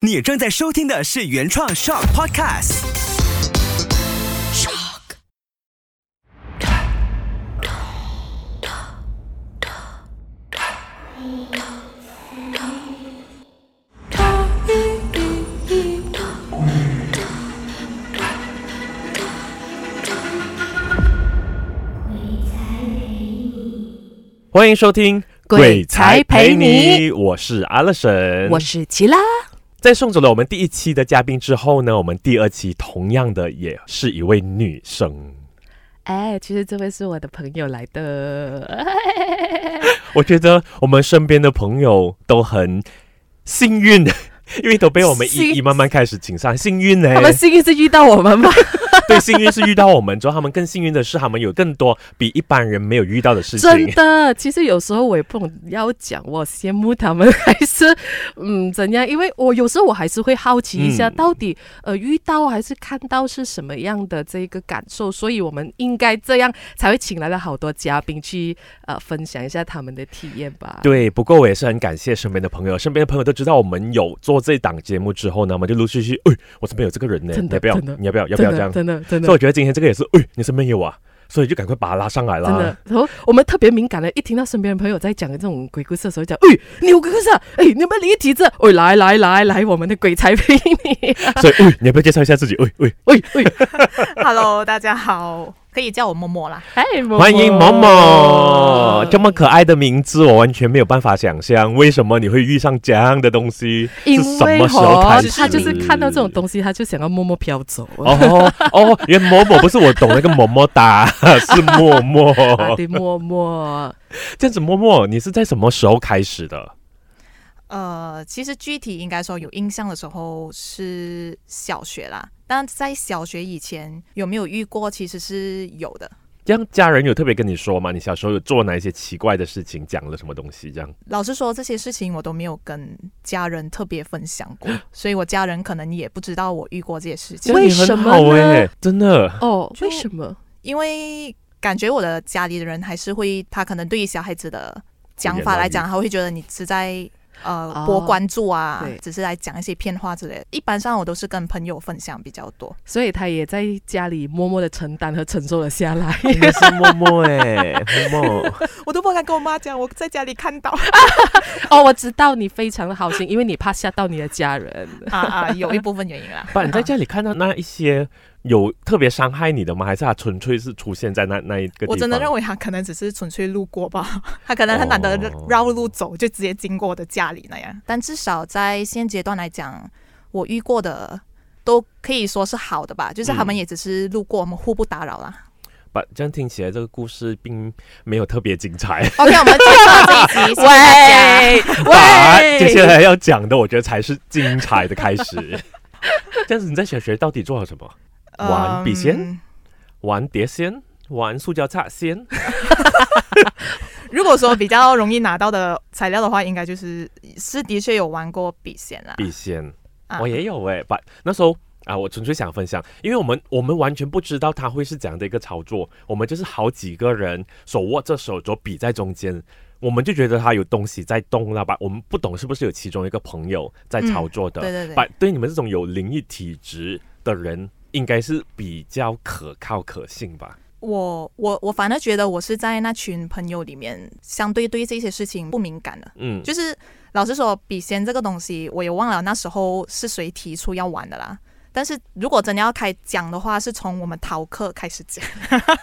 你正在收听的是原创 Shock Podcast。欢迎收听《鬼才陪你我是阿乐神。我是齐拉，在送走了我们第一期的嘉宾之后呢，我们第二期同样的也是一位女生。哎，其实这位是我的朋友来的，我觉得我们身边的朋友都很幸运，因为都被我们一一慢慢开始请上，幸运呢、他们幸运是遇到我们吗？对，幸运是遇到我们之后，他们更幸运的是，他们有更多比一般人没有遇到的事情。真的，其实有时候我也不懂要讲我羡慕他们还是嗯怎样，因为我有时候我还是会好奇一下，嗯到底呃遇到还是看到是什么样的这个感受，所以我们应该这样才会请来了好多嘉宾去呃分享一下他们的体验吧。对，不过我也是很感谢身边的朋友，身边的朋友都知道我们有做这档节目之后呢，我们就陆陆续去，哎，我身边有这个人呢，真的你要不要真的？你要不要？要不要这样？真的真的所以我觉得今天这个也是，哎，你身边有啊，所以就赶快把他拉上来了。真的，然后我们特别敏感的，一听到身边的朋友在讲这种鬼故事的时候，讲，哎，你有鬼故事啊？哎，你有没有灵异体质？哎，来来来来，我们的鬼才陪你。所以，哎，你要不要介绍一下自己？哎哎，喂喂，Hello，大家好，可以叫我默默啦。嗨，欢迎默默，这这么可爱的名字，我完全没有办法想象，为什么你会遇上这样的东西？因是什为么时候开哦始？他就是看到这种东西，他就想要默默飘走。哦哦，原来某某不是我懂那个么么哒，是默默。啊，对，默默，这样子，默默，你是在什么时候开始的？呃，其实具体应该说有印象的时候是小学啦，但在小学以前有没有遇过，其实是有的。这样家人有特别跟你说吗？你小时候有做哪一些奇怪的事情，讲了什么东西？这样老实说，这些事情我都没有跟家人特别分享过，所以我家人可能也不知道我遇过这些事情，为什么好呢欸真的。哦，为什么？因为感觉我的家里的人还是会，他可能对于小孩子的讲法来讲，他会觉得你是在。呃哦，博关注啊对，只是来讲一些片话之类的。一般上我都是跟朋友分享比较多。所以他也在家里默默的承担和承受了下来。也是默默哎，默默。我都不敢跟我妈讲，我在家里看到 哦，我知道你非常的好心，因为你怕吓到你的家人。啊啊，有一部分原因啦。不，你在家里看到那一些有特别伤害你的吗？还是他纯粹是出现在那那一个地方？我真的认为他可能只是纯粹路过吧，他可能很懒得哦绕路走，就直接经过我的家里那样。但至少在现阶段来讲，我遇过的都可以说是好的吧，就是他们嗯也只是路过，我们互不打扰啦。把，这样听起来这个故事并没有特别精彩。OK，我们介绍这一集，谢谢。喂啊喂，接下来要讲的，我觉得才是精彩的开始。这样子，你在小学到底做了什么？玩笔仙嗯玩碟仙，玩塑胶擦仙。如果说比较容易拿到的材料的话，应该就是是的确有玩过笔仙啦。笔仙，啊我也有哎、把那时候啊，我纯粹想分享，因为我们我们完全不知道它会是怎样的一个操作，我们就是好几个人手握着手镯，笔在中间。我们就觉得他有东西在动了吧？我们不懂是不是有其中一个朋友在操作的。对对对把对你们这种有灵异体质的人，应该是比较可靠可信吧？我我我反而觉得我是在那群朋友里面，相对对这些事情不敏感的。嗯，就是老实说，笔仙这个东西，我也忘了那时候是谁提出要玩的啦。但是如果真的要开讲的话，是从我们逃课开始讲，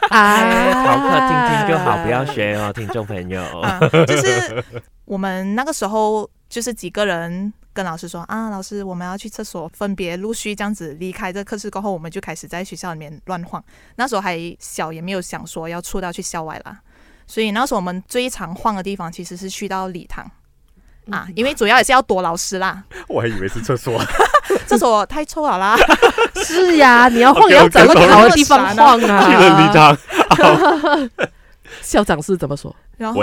哎逃课听啊听就好，不要学哦，听众朋友。啊、就是我们那个时候就是几个人跟老师说啊，老师我们要去厕所，分别陆续这样子离开这课室过后，我们就开始在学校里面乱晃。那时候还小，也没有想说要出到去校外啦。所以那时候我们最常晃的地方其实是去到礼堂啊，因为主要也是要躲老师啦。我还以为是厕所。厕所太臭了啦，是呀，你要晃 要找个好的地方晃啊去礼。堂，校长是怎么说？然后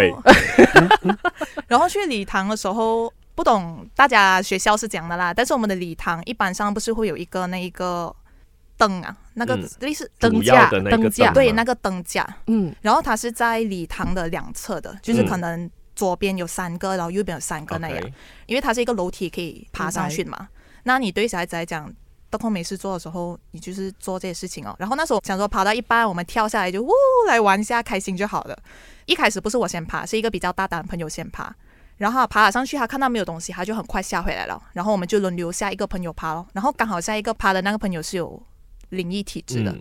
然后去礼堂的时候，不懂大家学校是讲的啦，但是我们的礼堂一般上不是会有一个那一个灯啊，那个嗯类似灯架的那个灯架对那个灯架，嗯，然后它是在礼堂的两侧的，就是嗯可能左边有三个，然后右边有三个那样因为它是一个楼梯可以爬上去嘛。那你对小孩子来讲，得空没事做的时候，你就是做这些事情哦。然后那时候想说，爬到一半，我们跳下来就呜来玩一下，开心就好了。一开始不是我先爬，是一个比较大胆的朋友先爬。然后他爬了上去，他看到没有东西，他就很快下回来了。然后我们就轮流下一个朋友爬咯。然后刚好下一个爬的那个朋友是有灵异体质的，嗯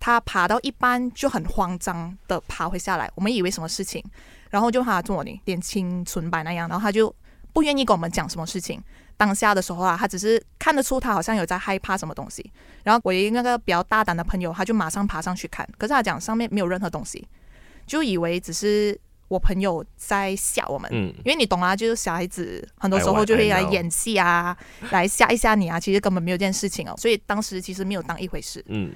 他爬到一半就很慌张的爬回下来，我们以为什么事情，然后就他做你脸青纯白那样，然后他就不愿意跟我们讲什么事情。当下的时候啊，他只是看得出他好像有在害怕什么东西。然后我一那个比较大胆的朋友，他就马上爬上去看，可是他讲上面没有任何东西，就以为只是我朋友在吓我们。嗯，因为你懂啊，就是小孩子很多时候就会来演戏啊，来吓一吓你啊，其实根本没有这件事情哦，所以当时其实没有当一回事。嗯，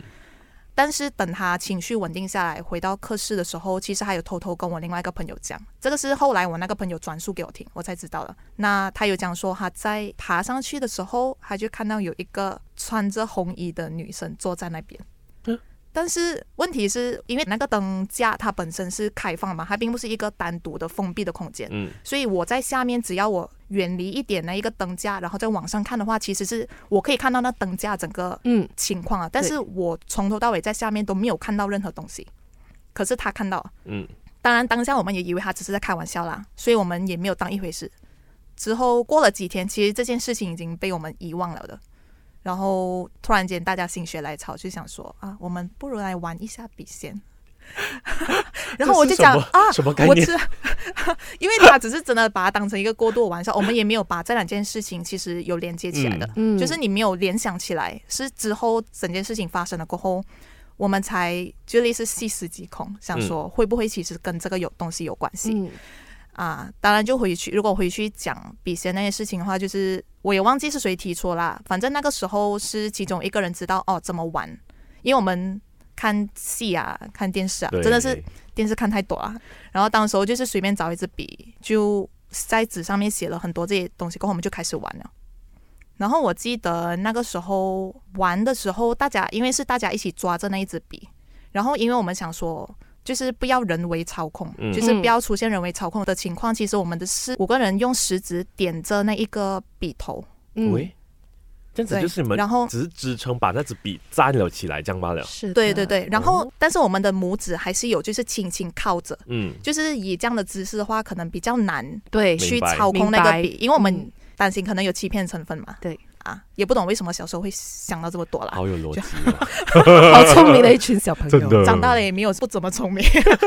但是等他情绪稳定下来，回到课室的时候，其实还有偷偷跟我另外一个朋友讲，这个是后来我那个朋友转述给我听，我才知道了。那他有讲说他在爬上去的时候，他就看到有一个穿着红衣的女生坐在那边。嗯但是问题是因为那个灯架它本身是开放嘛，它并不是一个单独的封闭的空间，嗯，所以我在下面，只要我远离一点那一个灯架，然后再往上看的话，其实是我可以看到那灯架整个嗯，情况啊。但是我从头到尾在下面都没有看到任何东西，可是他看到了。嗯，当然当下我们也以为他只是在开玩笑啦，所以我们也没有当一回事。之后过了几天，其实这件事情已经被我们遗忘了的。然后突然间大家心血来潮，就想说啊，我们不如来玩一下笔仙。然后我就讲啊，什么概念？我知，因为他只是真的把它当成一个过度的玩笑，我们也没有把这两件事情其实有连接起来的，嗯就是你没有联想起来，是之后整件事情发生了过后，我们才就类似细思极恐，想说会不会其实跟这个有东西有关系、嗯啊？当然就回去，如果回去讲笔仙那些事情的话，就是我也忘记是谁提出啦，反正那个时候是其中一个人知道哦怎么玩，因为我们看戏啊、看电视啊，真的是电视看太多啊。然后当时候就是随便找一支笔，就在纸上面写了很多这些东西，过后我们就开始玩了。然后我记得那个时候玩的时候，大家因为是大家一起抓着那一支笔，然后因为我们想说。就是不要人为操控，嗯。就是不要出现人为操控的情况。其实我们的是五个人用食指点着那一个笔头，嗯，喂，这样子就是你们然后只是支撑把那支笔站了起来，这样罢了。是，对对对，然后哦但是我们的拇指还是有，就是轻轻靠着，嗯，就是以这样的姿势的话，可能比较难对，去操控那个笔，因为我们嗯。担心可能有欺骗成分嘛。对啊，也不懂为什么小时候会想到这么多啦。好有逻辑哦，好聪明的一群小朋友，真的长大了也没有不怎么聪明，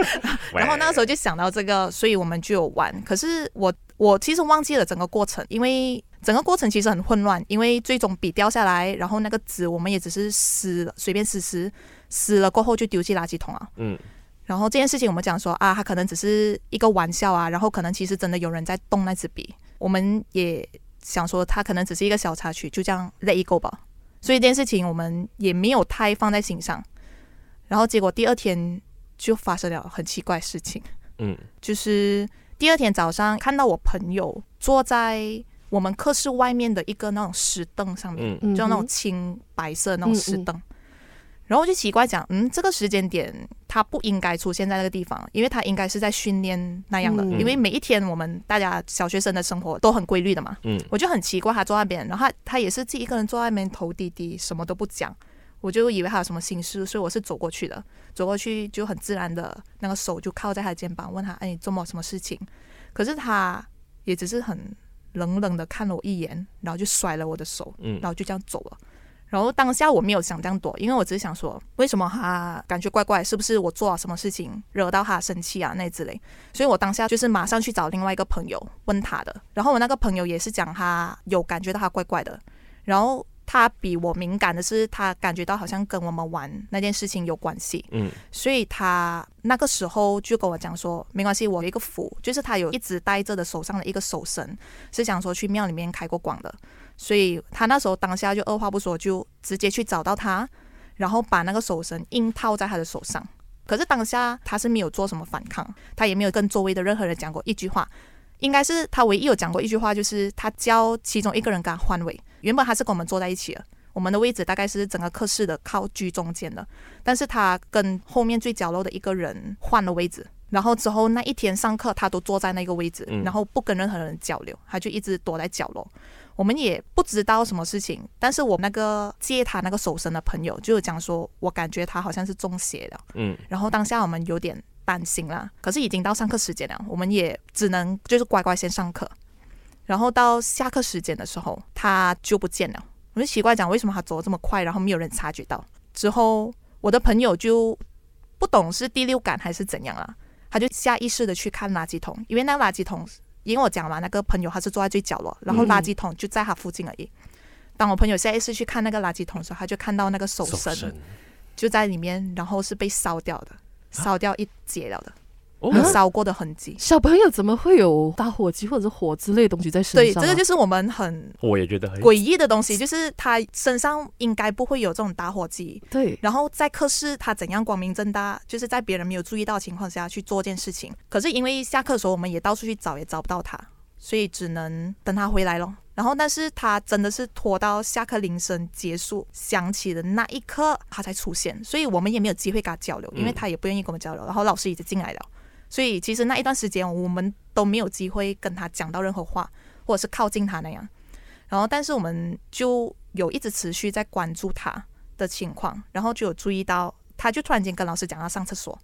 然后那个时候候就想到这个，所以我们就有玩。可是我我其实忘记了整个过程，因为整个过程其实很混乱，因为最终笔掉下来，然后那个纸我们也只是撕了，随便撕撕，撕了过后就丢进垃圾桶啊。嗯然后这件事情我们讲说啊，他可能只是一个玩笑啊，然后可能其实真的有人在动那支笔，我们也想说它可能只是一个小插曲，就这样 let it go 吧。所以这件事情我们也没有太放在心上。然后结果第二天就发生了很奇怪的事情，嗯就是第二天早上看到我朋友坐在我们课室外面的一个那种石凳上面，嗯嗯就那种青白色那种石嗯嗯凳。然后我就奇怪讲，嗯，这个时间点他不应该出现在那个地方，因为他应该是在训练那样的。嗯因为每一天我们大家小学生的生活都很规律的嘛，嗯我就很奇怪他坐那边，然后他他也是自己一个人坐在那边头低低，什么都不讲，我就以为他有什么心事，所以我是走过去的，走过去就很自然的那个手就靠在他的肩膀，问他，哎，你做么什么事情？可是他也只是很冷冷的看了我一眼，然后就甩了我的手，嗯然后就这样走了。然后当下我没有想这样多，因为我只是想说，为什么他感觉怪怪？是不是我做了什么事情惹到他生气啊那之类？所以我当下就是马上去找另外一个朋友问他的，然后我那个朋友也是讲他有感觉到他怪怪的，然后他比我敏感的是，他感觉到好像跟我们玩那件事情有关系，嗯所以他那个时候就跟我讲说，没关系，我有一个符，就是他有一直戴着的手上的一个手绳，是想说去庙里面开过光的，所以他那时候当下就二话不说，就直接去找到他，然后把那个手绳硬套在他的手上。可是当下他是没有做什么反抗，他也没有跟周围的任何人讲过一句话。应该是他唯一有讲过一句话，就是他叫其中一个人跟他换位。原本他是跟我们坐在一起的，我们的位置大概是整个课室的靠居中间的，但是他跟后面最角落的一个人换了位置。然后之后那一天上课，他都坐在那个位置，嗯然后不跟任何人交流，他就一直躲在角落。我们也不知道什么事情，但是我那个借他那个手绳的朋友就讲说，我感觉他好像是中邪了。嗯然后当下我们有点担心啦，可是已经到上课时间了，我们也只能就是乖乖先上课。然后到下课时间的时候，他就不见了。我就奇怪讲为什么他走得这么快，然后没有人察觉到。之后我的朋友就不懂是第六感还是怎样啦，他就下意识的去看垃圾桶，因为那个垃圾桶，因为我讲嘛，那个朋友他是坐在最角落，然后嗯垃圾桶就在他附近而已。当我朋友下意识去看那个垃圾桶的时候，他就看到那个手绳绳就在里面，然后是被烧掉的，烧掉一截了的，哦有烧过的痕迹。小朋友怎么会有打火机或者是火之类的东西在身，上、啊？这个就是我们很我也觉得很诡异的东西，就是他身上应该不会有这种打火机。对，然后在课室，他怎样光明正大，就是在别人没有注意到的情况下去做件事情。可是因为下课的时候我们也到处去找，也找不到他，所以只能等他回来咯。然后，但是他真的是拖到下课铃声结束响起的那一刻，他才出现，所以我们也没有机会跟他交流，因为嗯他也不愿意跟我们交流。然后老师已经进来了，所以其实那一段时间我们都没有机会跟他讲到任何话，或者是靠近他那样。然后，但是我们就有一直持续在关注他的情况，然后就有注意到，他就突然间跟老师讲要上厕所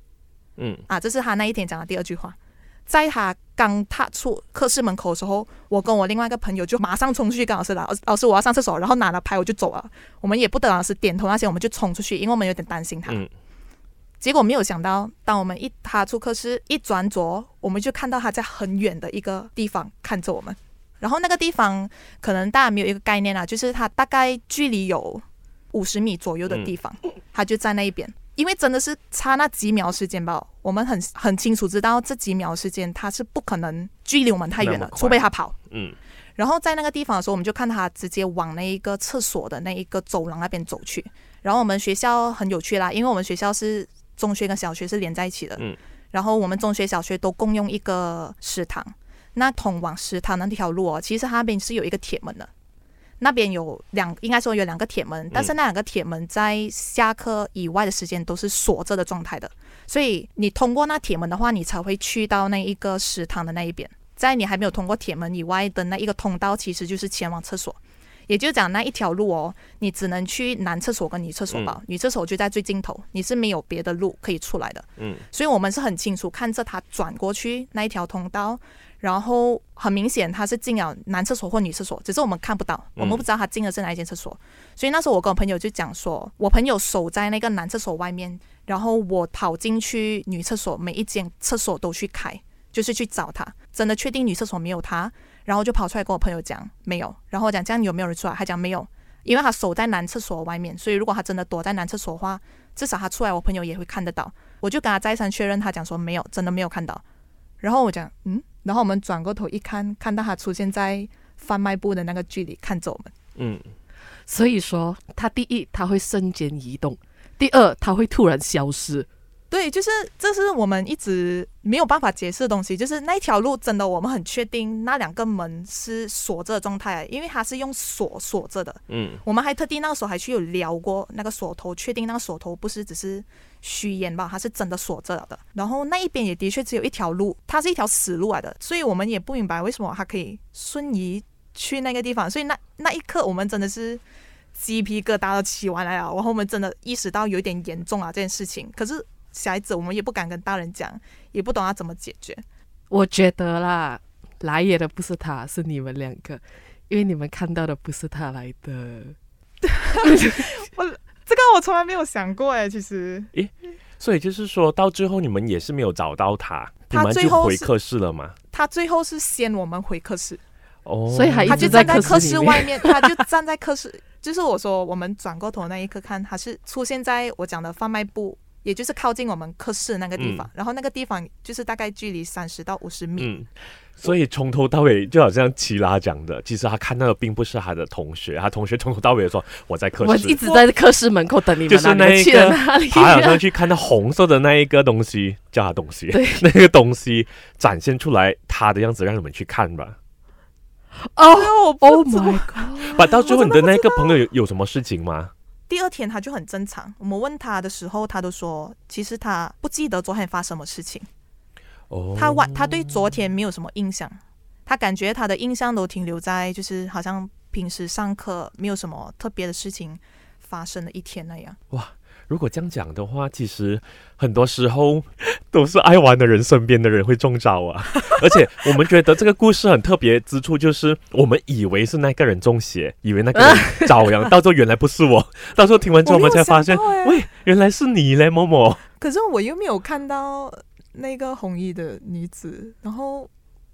嗯啊，这是他那一天讲的第二句话。在他刚踏出课室门口的时候，我跟我另外一个朋友就马上冲出去跟老师讲：“老老师，我要上厕所。”然后拿了牌我就走了。我们也不等老师点头那些，我们就冲出去，因为我们有点担心他。嗯结果没有想到，当我们一踏出课室，一转左，我们就看到他在很远的一个地方看着我们。然后那个地方可能大家没有一个概念啊，就是他大概距离有五十米左右的地方，他就在那一边。因为真的是差那几秒时间吧，我们很很清楚知道这几秒时间他是不可能距离我们太远了，除非他跑。嗯然后在那个地方的时候，我们就看他直接往那一个厕所的那一个走廊那边走去。然后我们学校很有趣啦，因为我们学校是中学跟小学是连在一起的，嗯然后我们中学、小学都共用一个食堂。那通往食堂那条路哦，其实它那边是有一个铁门的，那边有两，应该说有两个铁门，但是那两个铁门在下课以外的时间都是锁着的状态的，所以你通过那铁门的话，你才会去到那一个食堂的那一边。在你还没有通过铁门以外的那一个通道，其实就是前往厕所。也就是讲那一条路哦，你只能去男厕所跟女厕所吧，女厕所就在最尽头，你是没有别的路可以出来的。嗯所以我们是很清楚看着他转过去那一条通道，然后很明显他是进了男厕所或女厕所，只是我们看不到，我们不知道他进的是哪一间厕所。所以那时候我跟我朋友就讲说，我朋友守在那个男厕所外面，然后我跑进去女厕所，每一间厕所都去开，就是去找他。真的确定女厕所没有他，然后就跑出来跟我朋友讲没有，然后我讲这样有没有人出来？他讲没有，因为他守在男厕所外面，所以如果他真的躲在男厕所的话，至少他出来，我朋友也会看得到。我就跟他再三确认，他讲说没有，真的没有看到。然后我讲嗯，然后我们转过头一看，看到他出现在贩卖部的那个距离看着我们。嗯，所以说他第一他会瞬间移动，第二他会突然消失。对，就是这是我们一直没有办法解释的东西，就是那一条路真的我们很确定那两个门是锁着的状态，因为它是用锁锁着的。嗯我们还特地那个时候还去有聊过那个锁头，确定那个锁头不是只是虚言吧，它是真的锁着了的。然后那一边也的确只有一条路，它是一条死路来的，所以我们也不明白为什么它可以瞬移去那个地方。所以那那一刻我们真的是鸡皮疙瘩都起完来了，然后我们真的意识到有点严重啊这件事情。可是小孩子我们也不敢跟大人讲，也不懂要怎么解决。我觉得啦，来也的不是他，是你们两个，因为你们看到的不是他来的。我这个我从来没有想过哎，其实诶所以就是说到最后你们也是没有找到他，你他们最后是就回课室了吗？他最后是先我们回课室。哦，所以还他就站在课室外面，他就站在课室，就是我说我们转过头那一刻看，他是出现在我讲的贩卖部，也就是靠近我们科室的那个地方，然后那个地方就是大概距离三十到五十米。嗯，所以从头到尾就好像齐拉讲的，其实他看到的并不是他的同学，他同学从头到尾说我在课室，我一直在课室门口等你们，就是那一个哪里？他好像去看到红色的那一个东西，叫他东西 对，那个东西展现出来他的样子，让你们去看吧。哦我不，Oh 知道 my god！把到最后你的那个朋友有有什么事情吗？第二天他就很正常，我们问他的时候，他都说其实他不记得昨天发生什么事情，哦，他晚他对昨天没有什么印象，他感觉他的印象都停留在就是好像平时上课没有什么特别的事情发生的一天那样。如果这样讲的话，其实很多时候都是爱玩的人身边的人会中招啊。而且我们觉得这个故事很特别之处，就是我们以为是那个人中邪，以为那个人遭殃，到时候原来不是我。到时候听完之后，我们才发现，喂，原来是你嘞，某某。可是我又没有看到那个红衣的女子，然后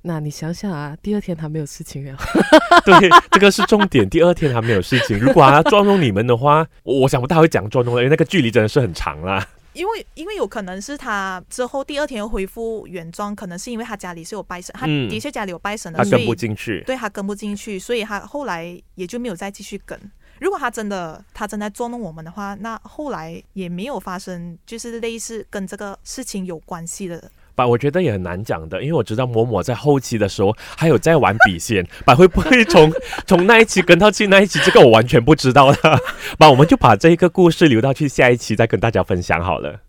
那你想想啊，第二天他没有事情了，对，这个是重点。第二天他没有事情，如果他要捉弄你们的话，我我想不到会讲捉弄的，因为那个距离真的是很长啦。因为因为有可能是他之后第二天又恢复原状，可能是因为他家里是有拜神，他嗯的确家里有拜神的，他跟不进去。对他跟不进去，所以他后来也就没有再继续跟。如果他真的他真的在捉弄我们的话，那后来也没有发生就是类似跟这个事情有关系的。把，我觉得也很难讲的，因为我知道某某在后期的时候还有在玩笔仙，把会不会从从那一期跟到去那一期，这个我完全不知道了。把，我们就把这一个故事留到去下一期再跟大家分享好了。